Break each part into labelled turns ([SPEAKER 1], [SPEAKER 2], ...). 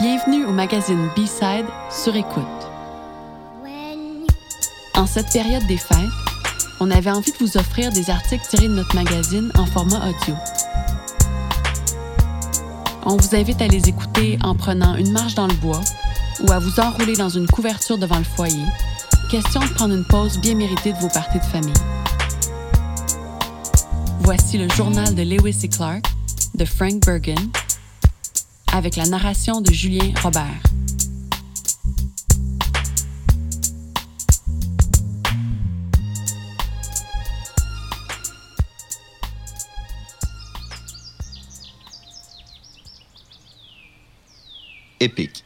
[SPEAKER 1] Bienvenue au magazine B-Side sur écoute. En cette période des fêtes, on avait envie de vous offrir des articles tirés de notre magazine en format audio. On vous invite à les écouter en prenant une marche dans le bois ou à vous enrouler dans une couverture devant le foyer. Question de prendre une pause bien méritée de vos parties de famille. Voici le journal de Lewis et Clark de Frank Bergen avec la narration de Julien Robert.
[SPEAKER 2] Épique.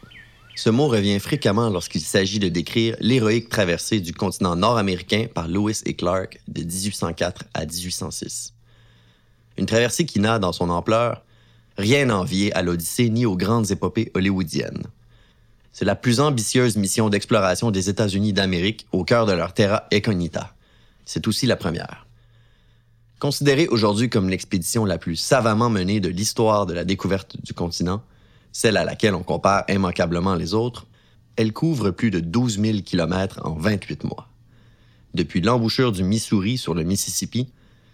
[SPEAKER 2] Ce mot revient fréquemment lorsqu'il s'agit de décrire l'héroïque traversée du continent nord-américain par Lewis et Clark de 1804 à 1806. Une traversée qui n'a, dans son ampleur, rien à envier à l'Odyssée ni aux grandes épopées hollywoodiennes. C'est la plus ambitieuse mission d'exploration des États-Unis d'Amérique au cœur de leur terra incognita. C'est aussi la première. Considérée aujourd'hui comme l'expédition la plus savamment menée de l'histoire de la découverte du continent, celle à laquelle on compare immanquablement les autres, elle couvre plus de 12 000 kilomètres en 28 mois. Depuis l'embouchure du Missouri sur le Mississippi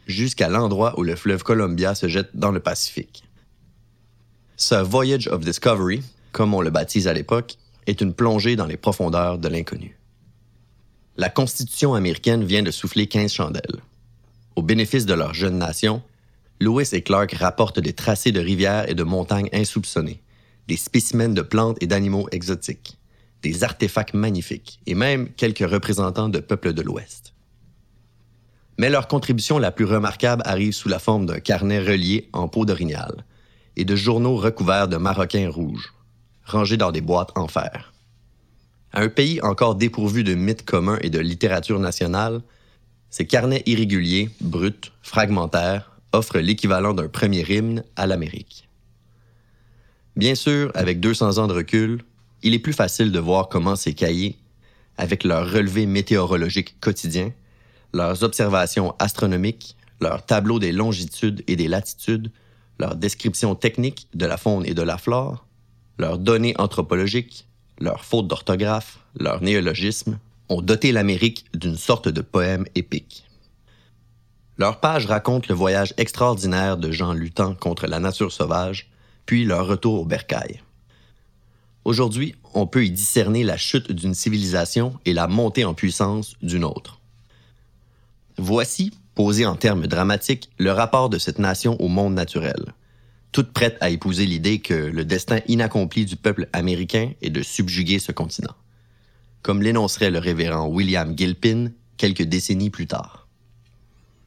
[SPEAKER 2] jusqu'à l'endroit où le fleuve Columbia se jette dans le Pacifique. Ce Voyage of Discovery, comme on le baptise à l'époque, est une plongée dans les profondeurs de l'inconnu. La Constitution américaine vient de souffler 15 chandelles. Au bénéfice de leur jeune nation, Lewis et Clark rapportent des tracés de rivières et de montagnes insoupçonnés, des spécimens de plantes et d'animaux exotiques, des artefacts magnifiques et même quelques représentants de peuples de l'Ouest. Mais leur contribution la plus remarquable arrive sous la forme d'un carnet relié en peau d'orignal et de journaux recouverts de maroquins rouges, rangés dans des boîtes en fer. À un pays encore dépourvu de mythes communs et de littérature nationale, ces carnets irréguliers, bruts, fragmentaires, offrent l'équivalent d'un premier hymne à l'Amérique. Bien sûr, avec 200 ans de recul, il est plus facile de voir comment ces cahiers, avec leurs relevés météorologiques quotidiens, leurs observations astronomiques, leurs tableaux des longitudes et des latitudes, leurs descriptions techniques de la faune et de la flore, leurs données anthropologiques, leurs fautes d'orthographe, leurs néologismes, ont doté l'Amérique d'une sorte de poème épique. Leurs pages racontent le voyage extraordinaire de gens luttant contre la nature sauvage, puis leur retour au bercail. Aujourd'hui, on peut y discerner la chute d'une civilisation et la montée en puissance d'une autre. Voici, posé en termes dramatiques, le rapport de cette nation au monde naturel, toute prête à épouser l'idée que le destin inaccompli du peuple américain est de subjuguer ce continent, comme l'énoncerait le révérend William Gilpin quelques décennies plus tard.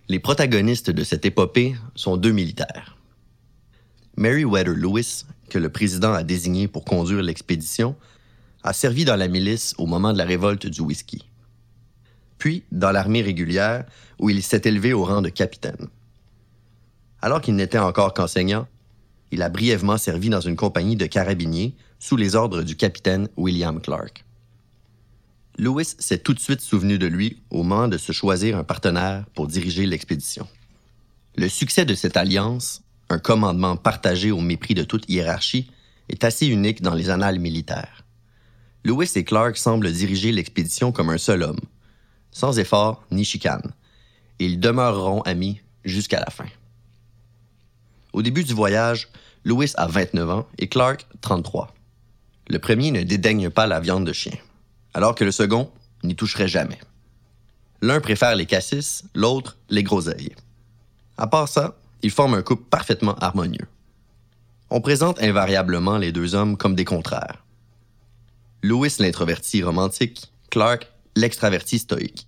[SPEAKER 2] Les protagonistes de cette épopée sont deux militaires. Meriwether Lewis, que le président a désigné pour conduire l'expédition, a servi dans la milice au moment de la révolte du whisky. Puis, dans l'armée régulière, où il s'est élevé au rang de capitaine. Alors qu'il n'était encore qu'enseignant, il a brièvement servi dans une compagnie de carabiniers sous les ordres du capitaine William Clark. Lewis s'est tout de suite souvenu de lui au moment de se choisir un partenaire pour diriger l'expédition. Le succès de cette alliance, un commandement partagé au mépris de toute hiérarchie, est assez unique dans les annales militaires. Lewis et Clark semblent diriger l'expédition comme un seul homme, sans effort ni chicane, ils demeureront amis jusqu'à la fin. Au début du voyage, Lewis a 29 ans et Clark 33. Le premier ne dédaigne pas la viande de chien, alors que le second n'y toucherait jamais. L'un préfère les cassis, l'autre les groseilles. À part ça, ils forment un couple parfaitement harmonieux. On présente invariablement les deux hommes comme des contraires. Lewis l'introverti romantique, Clark l'extraverti stoïque.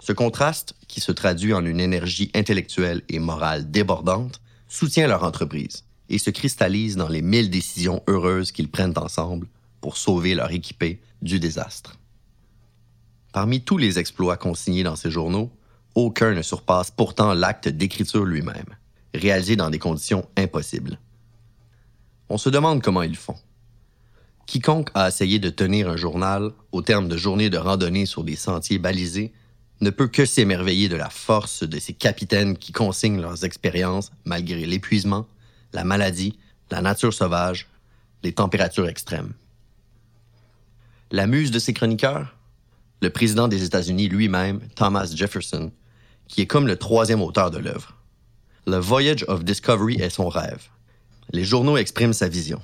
[SPEAKER 2] Ce contraste, qui se traduit en une énergie intellectuelle et morale débordante, soutient leur entreprise et se cristallise dans les mille décisions heureuses qu'ils prennent ensemble pour sauver leur équipée du désastre. Parmi tous les exploits consignés dans ces journaux, aucun ne surpasse pourtant l'acte d'écriture lui-même, réalisé dans des conditions impossibles. On se demande comment ils font. Quiconque a essayé de tenir un journal au terme de journées de randonnée sur des sentiers balisés ne peut que s'émerveiller de la force de ces capitaines qui consignent leurs expériences malgré l'épuisement, la maladie, la nature sauvage, les températures extrêmes. La muse de ces chroniqueurs? Le président des États-Unis lui-même, Thomas Jefferson, qui est comme le troisième auteur de l'œuvre. Le Voyage of Discovery est son rêve. Les journaux expriment sa vision.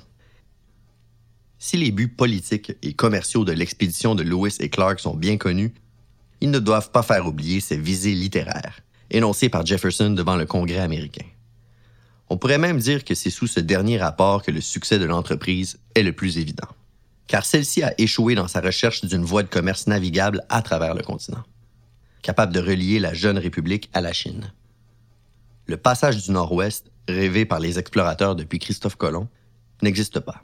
[SPEAKER 2] Si les buts politiques et commerciaux de l'expédition de Lewis et Clark sont bien connus, ils ne doivent pas faire oublier ses visées littéraires, énoncées par Jefferson devant le Congrès américain. On pourrait même dire que c'est sous ce dernier rapport que le succès de l'entreprise est le plus évident, car celle-ci a échoué dans sa recherche d'une voie de commerce navigable à travers le continent, capable de relier la jeune République à la Chine. Le passage du Nord-Ouest, rêvé par les explorateurs depuis Christophe Colomb, n'existe pas.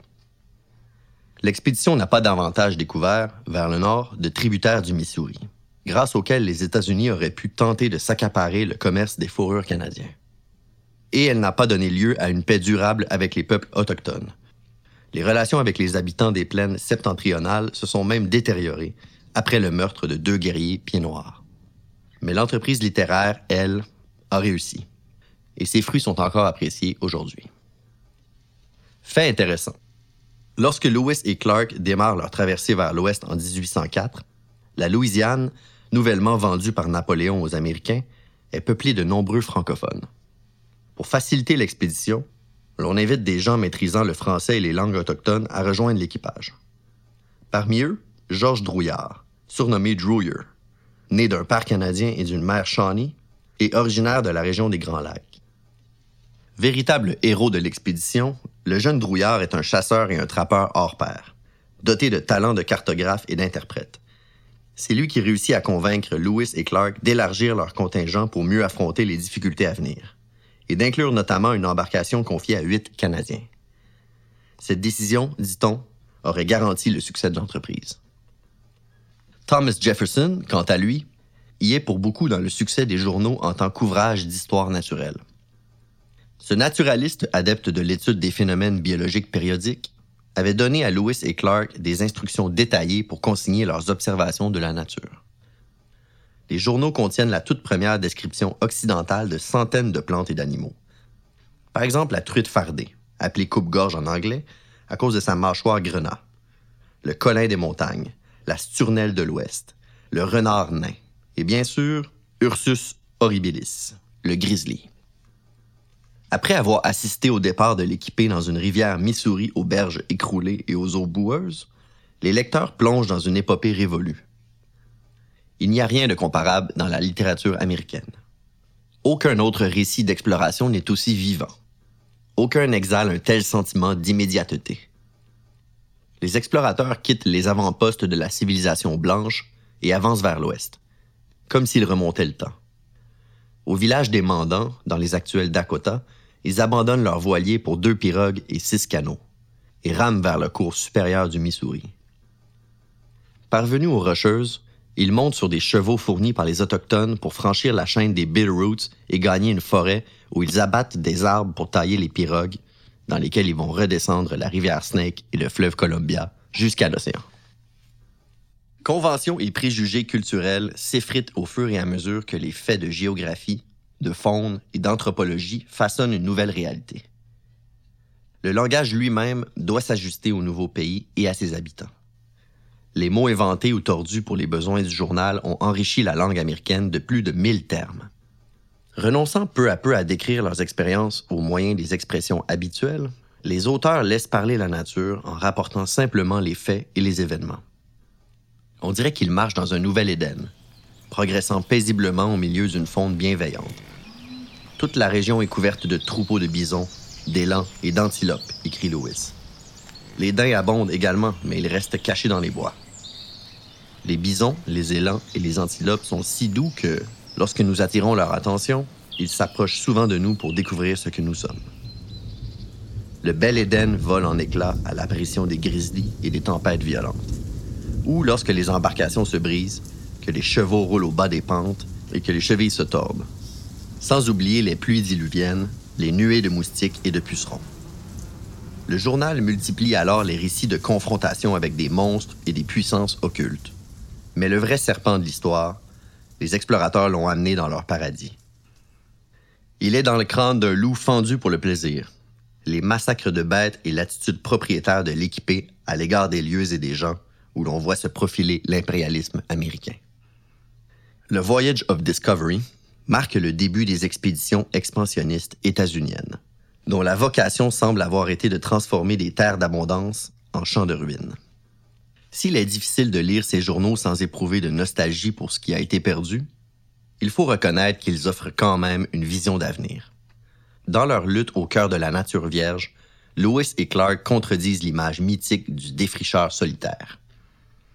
[SPEAKER 2] L'expédition n'a pas davantage découvert, vers le nord, de tributaires du Missouri, grâce auxquels les États-Unis auraient pu tenter de s'accaparer le commerce des fourrures canadiens. Et elle n'a pas donné lieu à une paix durable avec les peuples autochtones. Les relations avec les habitants des plaines septentrionales se sont même détériorées après le meurtre de deux guerriers pieds noirs. Mais l'entreprise littéraire, elle, a réussi. Et ses fruits sont encore appréciés aujourd'hui. Fait intéressant. Lorsque Lewis et Clark démarrent leur traversée vers l'ouest en 1804, la Louisiane, nouvellement vendue par Napoléon aux Américains, est peuplée de nombreux francophones. Pour faciliter l'expédition, l'on invite des gens maîtrisant le français et les langues autochtones à rejoindre l'équipage. Parmi eux, Georges Drouillard, surnommé Drouiller, né d'un père canadien et d'une mère Shawnee, et originaire de la région des Grands Lacs. Véritable héros de l'expédition, le jeune Drouillard est un chasseur et un trappeur hors pair, doté de talents de cartographe et d'interprète. C'est lui qui réussit à convaincre Lewis et Clark d'élargir leur contingent pour mieux affronter les difficultés à venir, et d'inclure notamment une embarcation confiée à huit Canadiens. Cette décision, dit-on, aurait garanti le succès de l'entreprise. Thomas Jefferson, quant à lui, y est pour beaucoup dans le succès des journaux en tant qu'ouvrage d'histoire naturelle. Ce naturaliste adepte de l'étude des phénomènes biologiques périodiques avait donné à Lewis et Clark des instructions détaillées pour consigner leurs observations de la nature. Les journaux contiennent la toute première description occidentale de centaines de plantes et d'animaux. Par exemple, la truite fardée, appelée coupe-gorge en anglais, à cause de sa mâchoire grenat, le colin des montagnes, la sturnelle de l'Ouest, le renard nain, et bien sûr, Ursus horribilis, le grizzly. Après avoir assisté au départ de l'équipée dans une rivière Missouri aux berges écroulées et aux eaux boueuses, les lecteurs plongent dans une épopée révolue. Il n'y a rien de comparable dans la littérature américaine. Aucun autre récit d'exploration n'est aussi vivant. Aucun n'exhale un tel sentiment d'immédiateté. Les explorateurs quittent les avant-postes de la civilisation blanche et avancent vers l'ouest, comme s'ils remontaient le temps. Au village des Mandants, dans les actuels Dakota, ils abandonnent leurs voiliers pour deux pirogues et six canots et rament vers le cours supérieur du Missouri. Parvenus aux Rocheuses, ils montent sur des chevaux fournis par les Autochtones pour franchir la chaîne des Bitterroots et gagner une forêt où ils abattent des arbres pour tailler les pirogues, dans lesquelles ils vont redescendre la rivière Snake et le fleuve Columbia jusqu'à l'océan. Conventions et préjugés culturels s'effritent au fur et à mesure que les faits de géographie, de faune et d'anthropologie façonnent une nouvelle réalité. Le langage lui-même doit s'ajuster au nouveau pays et à ses habitants. Les mots inventés ou tordus pour les besoins du journal ont enrichi la langue américaine de plus de mille termes. Renonçant peu à peu à décrire leurs expériences au moyen des expressions habituelles, les auteurs laissent parler la nature en rapportant simplement les faits et les événements. On dirait qu'ils marchent dans un nouvel Éden, progressant paisiblement au milieu d'une faune bienveillante. Toute la région est couverte de troupeaux de bisons, d'élans et d'antilopes, écrit Lewis. Les daims abondent également, mais ils restent cachés dans les bois. Les bisons, les élans et les antilopes sont si doux que, lorsque nous attirons leur attention, ils s'approchent souvent de nous pour découvrir ce que nous sommes. Le bel Éden vole en éclats à l'apparition des grizzlies et des tempêtes violentes. Ou lorsque les embarcations se brisent, que les chevaux roulent au bas des pentes et que les chevilles se tordent. Sans oublier les pluies diluviennes, les nuées de moustiques et de pucerons. Le journal multiplie alors les récits de confrontations avec des monstres et des puissances occultes. Mais le vrai serpent de l'histoire, les explorateurs l'ont amené dans leur paradis. Il est dans le crâne d'un loup fendu pour le plaisir, les massacres de bêtes et l'attitude propriétaire de l'équipé à l'égard des lieux et des gens où l'on voit se profiler l'impérialisme américain. Le Voyage of Discovery marque le début des expéditions expansionnistes états-uniennes, dont la vocation semble avoir été de transformer des terres d'abondance en champs de ruines. S'il est difficile de lire ces journaux sans éprouver de nostalgie pour ce qui a été perdu, il faut reconnaître qu'ils offrent quand même une vision d'avenir. Dans leur lutte au cœur de la nature vierge, Lewis et Clark contredisent l'image mythique du défricheur solitaire.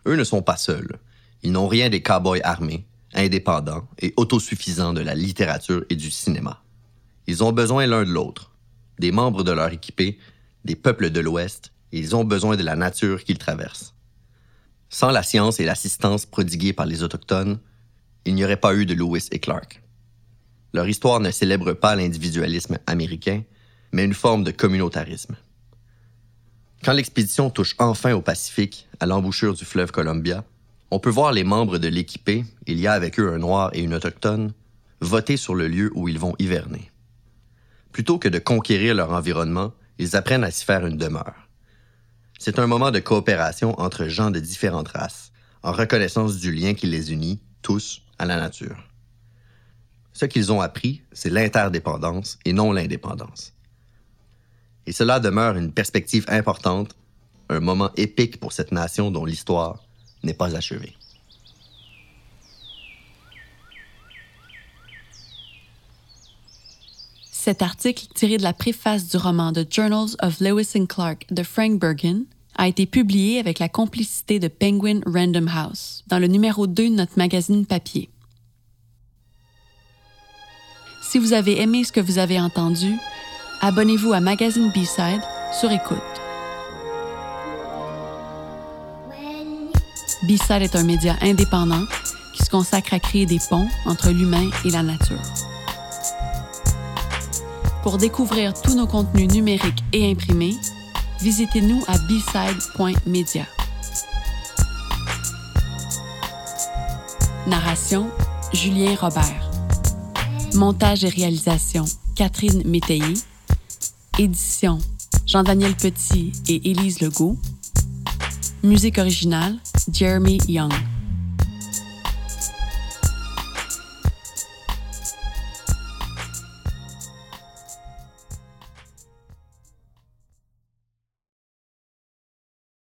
[SPEAKER 2] Eux ne sont pas seuls. Ils n'ont rien des cow-boys armés, indépendants et autosuffisants de la littérature et du cinéma. Ils ont besoin l'un de l'autre, des membres de leur équipée, des peuples de l'Ouest, et ils ont besoin de la nature qu'ils traversent. Sans la science et l'assistance prodiguées par les Autochtones, il n'y aurait pas eu de Lewis et Clark. Leur histoire ne célèbre pas l'individualisme américain, mais une forme de communautarisme. Quand l'expédition touche enfin au Pacifique, à l'embouchure du fleuve Columbia, on peut voir les membres de l'équipée, il y a avec eux un noir et une autochtone, voter sur le lieu où ils vont hiverner. Plutôt que de conquérir leur environnement, ils apprennent à s'y faire une demeure. C'est un moment de coopération entre gens de différentes races, en reconnaissance du lien qui les unit, tous, à la nature. Ce qu'ils ont appris, c'est l'interdépendance et non l'indépendance. Et cela demeure une perspective importante, un moment épique pour cette nation dont l'histoire n'est pas achevée.
[SPEAKER 1] Cet article, tiré de la préface du roman The Journals of Lewis and Clark de Frank Bergen, a été publié avec la complicité de Penguin Random House dans le numéro 2 de notre magazine papier. Si vous avez aimé ce que vous avez entendu, abonnez-vous à Magazine B-Side sur écoute. B-Side est un média indépendant qui se consacre à créer des ponts entre l'humain et la nature. Pour découvrir tous nos contenus numériques et imprimés, visitez-nous à bside.media. Narration Julien Robert. Montage et réalisation, Catherine Métayer. Édition, Jean-Daniel Petit et Élise Legault. Musique originale, Jeremy Young.